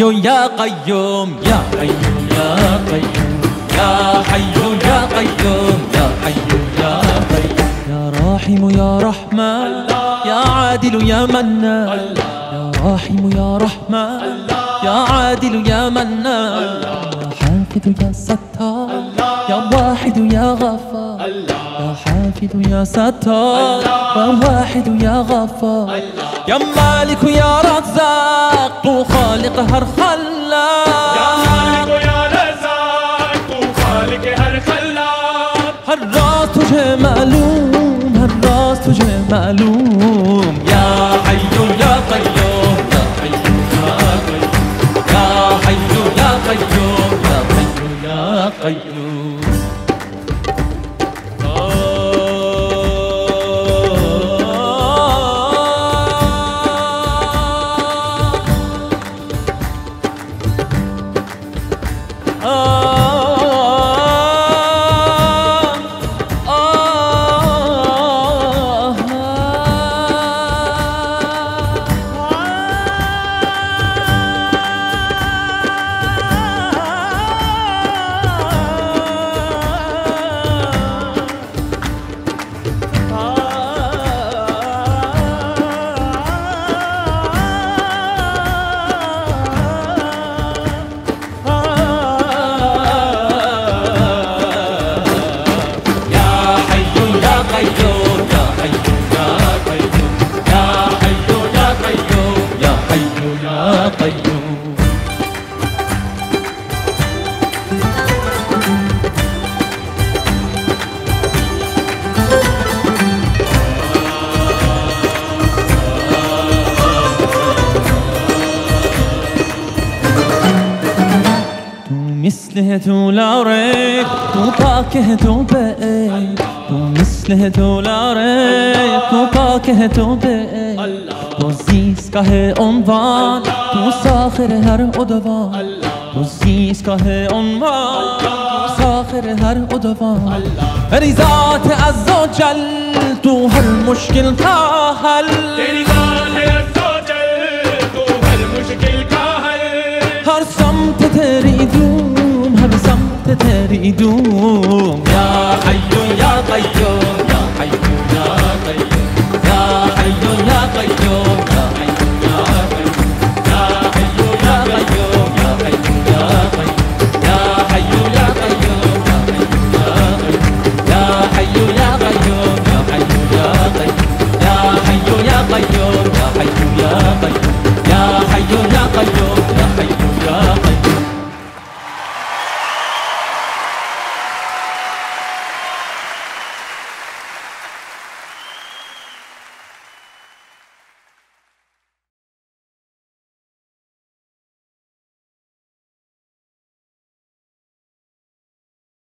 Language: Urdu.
حي يا قيوم يا حي يا قيوم يا حي يا قيوم يا حي يا قيوم يا راحم يا رحمن يا عادل يا منان يا راحم يا رحمن يا عادل يا منان يا حافظ يا ستار يا واحد يا غفار. يا حافظ يا ستار يا واحد يا غفار. يا مالك يا رزاق تو خالق ہر خلاق. خالق یا رزاق تو خالق ہر خلاق. ہر راز تجھے معلوم ہر راز تجھے معلوم. یا قیوم يا مثل ہے تو لا ریب تو پاک ہے تو بے عیب تو زیس کا ہے عنوان، تو ساخر ہر عدوان تو زیس کا ہے عنوان، تو ساخر ہر عدوان میری ذات عز و جل، تو ہر مشکل کا حل۔ تیری ذات ہے عز سمت